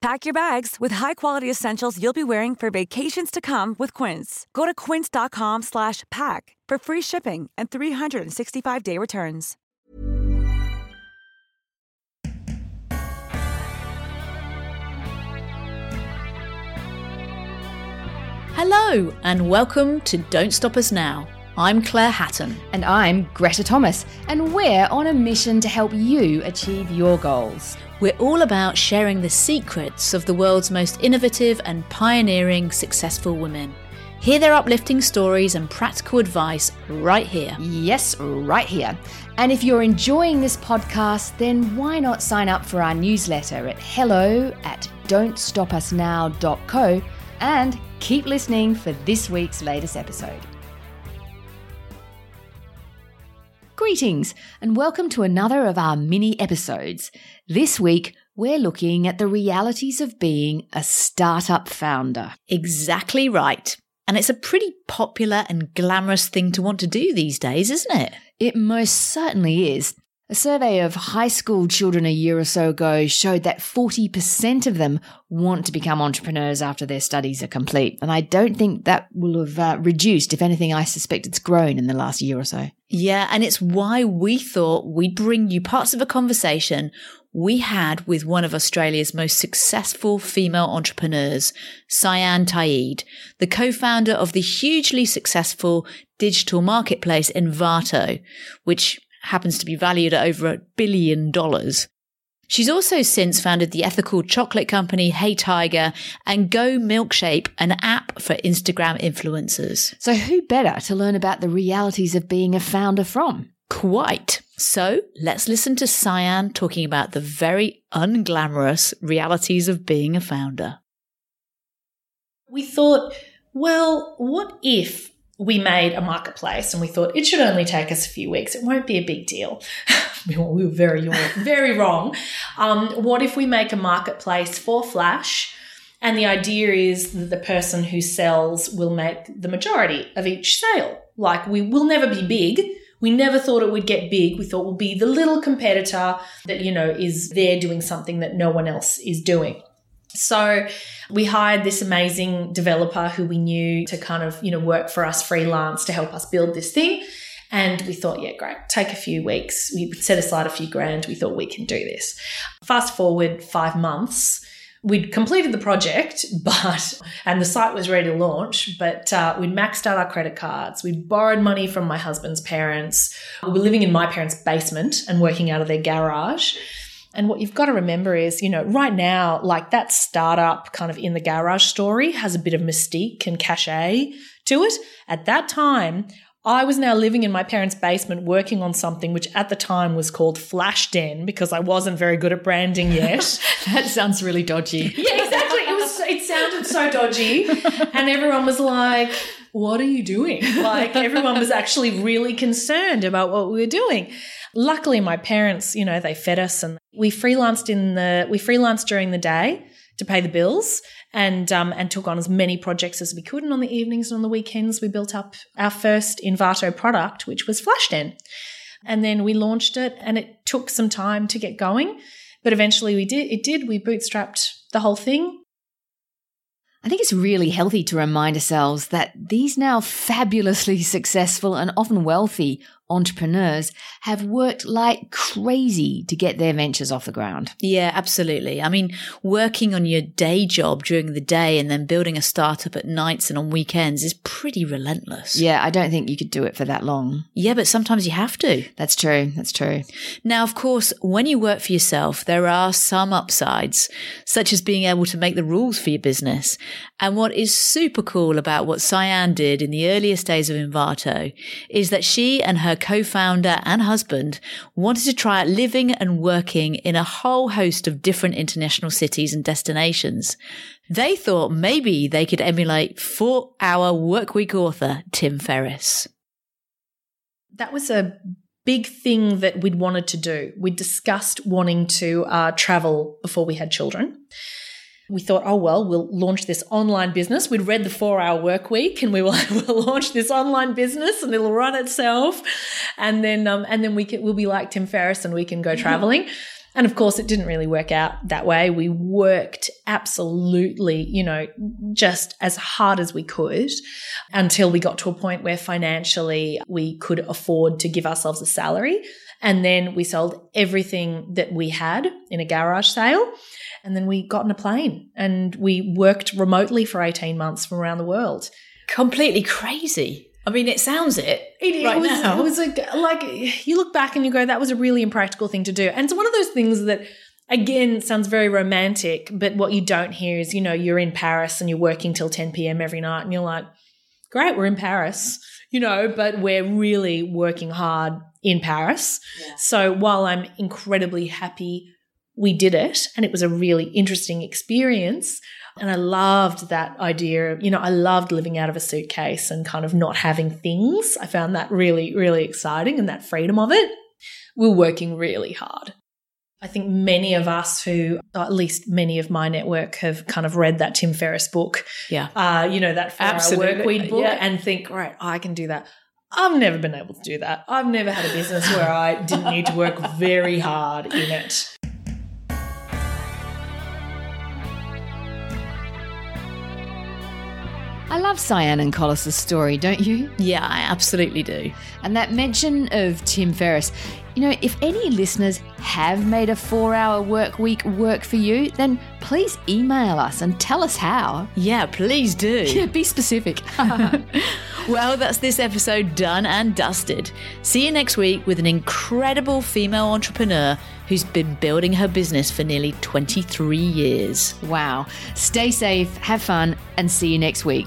Pack your bags with high-quality essentials you'll be wearing for vacations to come with Quince. Go to quince.com slash pack for free shipping and 365-day returns. Hello, and welcome to Don't Stop Us Now. I'm Claire Hatton. And I'm Greta Thomas, and we're on a mission to help you achieve your goals. We're all about sharing the secrets of the world's most innovative and pioneering successful women. Hear their uplifting stories and practical advice right here. Yes, right here. And if you're enjoying this podcast, then why not sign up for our newsletter at hello at don'tstopusnow.co and keep listening for this week's latest episode. Greetings, and welcome to another of our mini episodes. This week, we're looking at the realities of being a startup founder. Exactly right. And it's a pretty popular and glamorous thing to want to do these days, isn't it? It most certainly is. A survey of high school children a year or so ago showed that 40% of them want to become entrepreneurs after their studies are complete. And I don't think that will have uh, reduced. If anything, I suspect it's grown in the last year or so. Yeah, and it's why we thought we'd bring you parts of a conversation we had with one of Australia's most successful female entrepreneurs, Cyan Ta'eed, the co-founder of the hugely successful digital marketplace Envato, which happens to be valued at over a billion dollars. She's also since founded the ethical chocolate company Hey Tiger and Go Milkshake, an app for Instagram influencers. So, who better to learn about the realities of being a founder from? Quite. So, let's listen to Cyan talking about the very unglamorous realities of being a founder. We thought, well, what if we made a marketplace and we thought it should only take us a few weeks. It won't be a big deal. we were very, very wrong. Um, what if we make a marketplace for Flash? And the idea is that the person who sells will make the majority of each sale. Like we will never be big. We never thought it would get big. We thought we'll be the little competitor that, you know, is there doing something that no one else is doing. So we hired this amazing developer who we knew to kind of, you know, work for us freelance to help us build this thing. And we thought, yeah, great, take a few weeks. We set aside a few grand. We thought we can do this. Fast forward five months. We'd completed the project, but, and the site was ready to launch, but uh, we'd maxed out our credit cards. We'd borrowed money from my husband's parents. We were living in my parents' basement and working out of their garage. And what you've got to remember is, you know, right now, like that startup kind of in the garage story has a bit of mystique and cachet to it. At that time, I was now living in my parents' basement working on something which at the time was called Flash Den because I wasn't very good at branding yet. that sounds really dodgy. Yeah, exactly. It was it sounded so dodgy. And everyone was like, "What are you doing?" Like everyone was actually really concerned about what we were doing. Luckily, my parents, you know, they fed us and we freelanced in the, we freelanced during the day to pay the bills and, um, and took on as many projects as we could. And on the evenings and on the weekends, we built up our first Envato product, which was Flashden. And then we launched it and it took some time to get going. But eventually we did, it did. We bootstrapped the whole thing. I think it's really healthy to remind ourselves that these now fabulously successful and often wealthy entrepreneurs have worked like crazy to get their ventures off the ground. Yeah, absolutely. I mean, working on your day job during the day and then building a startup at nights and on weekends is pretty relentless. Yeah, I don't think you could do it for that long. Yeah, but sometimes you have to. That's true. That's true. Now, of course, when you work for yourself, there are some upsides, such as being able to make the rules for your business. And what is super cool about what Cyan did in the earliest days of Envato is that she and her co-founder and husband wanted to try out living and working in a whole host of different international cities and destinations. They thought maybe they could emulate four hour workweek author Tim Ferriss that was a big thing that we'd wanted to do. We discussed wanting to uh, travel before we had children. We thought, oh, well, we'll launch this online business. We'd read the four hour work week and we will we'll launch this online business and it'll run itself. And then, um, and then we can, we'll be like Tim Ferriss and we can go traveling. And of course, it didn't really work out that way. We worked absolutely, you know, just as hard as we could until we got to a point where financially we could afford to give ourselves a salary. And then we sold everything that we had in a garage sale. And then we got on a plane and we worked remotely for 18 months from around the world. Completely crazy. I mean, it sounds it, It, right it was, now. It was like, like you look back and you go, that was a really impractical thing to do. And it's one of those things that, again, sounds very romantic, but what you don't hear is, you know, you're in Paris and you're working till 10 p.m. every night and you're like, great, we're in Paris, you know, but we're really working hard in Paris. So while I'm incredibly happy we did it and it was a really interesting experience, and I loved that idea. You know, I loved living out of a suitcase and kind of not having things. I found that really, really exciting and that freedom of it. We we're working really hard. I think many of us who, or at least many of my network, have kind of read that Tim Ferriss book. Yeah. Uh, you know, that four hour Absolutely. work week book Yeah. and think, right, I can do that. I've never been able to do that. I've never had a business where I didn't need to work very hard in it. I love Cyan and Collis's story, don't you? yeah, I absolutely do. And that mention of Tim Ferriss, you know, if any listeners have made a four hour work week work for you, then please email us and tell us how. Yeah, please do. Yeah, be specific. Well, that's this episode done and dusted. See you next week with an incredible female entrepreneur who's been building her business for nearly 23 years. wow. Stay safe, have fun, and see you next week.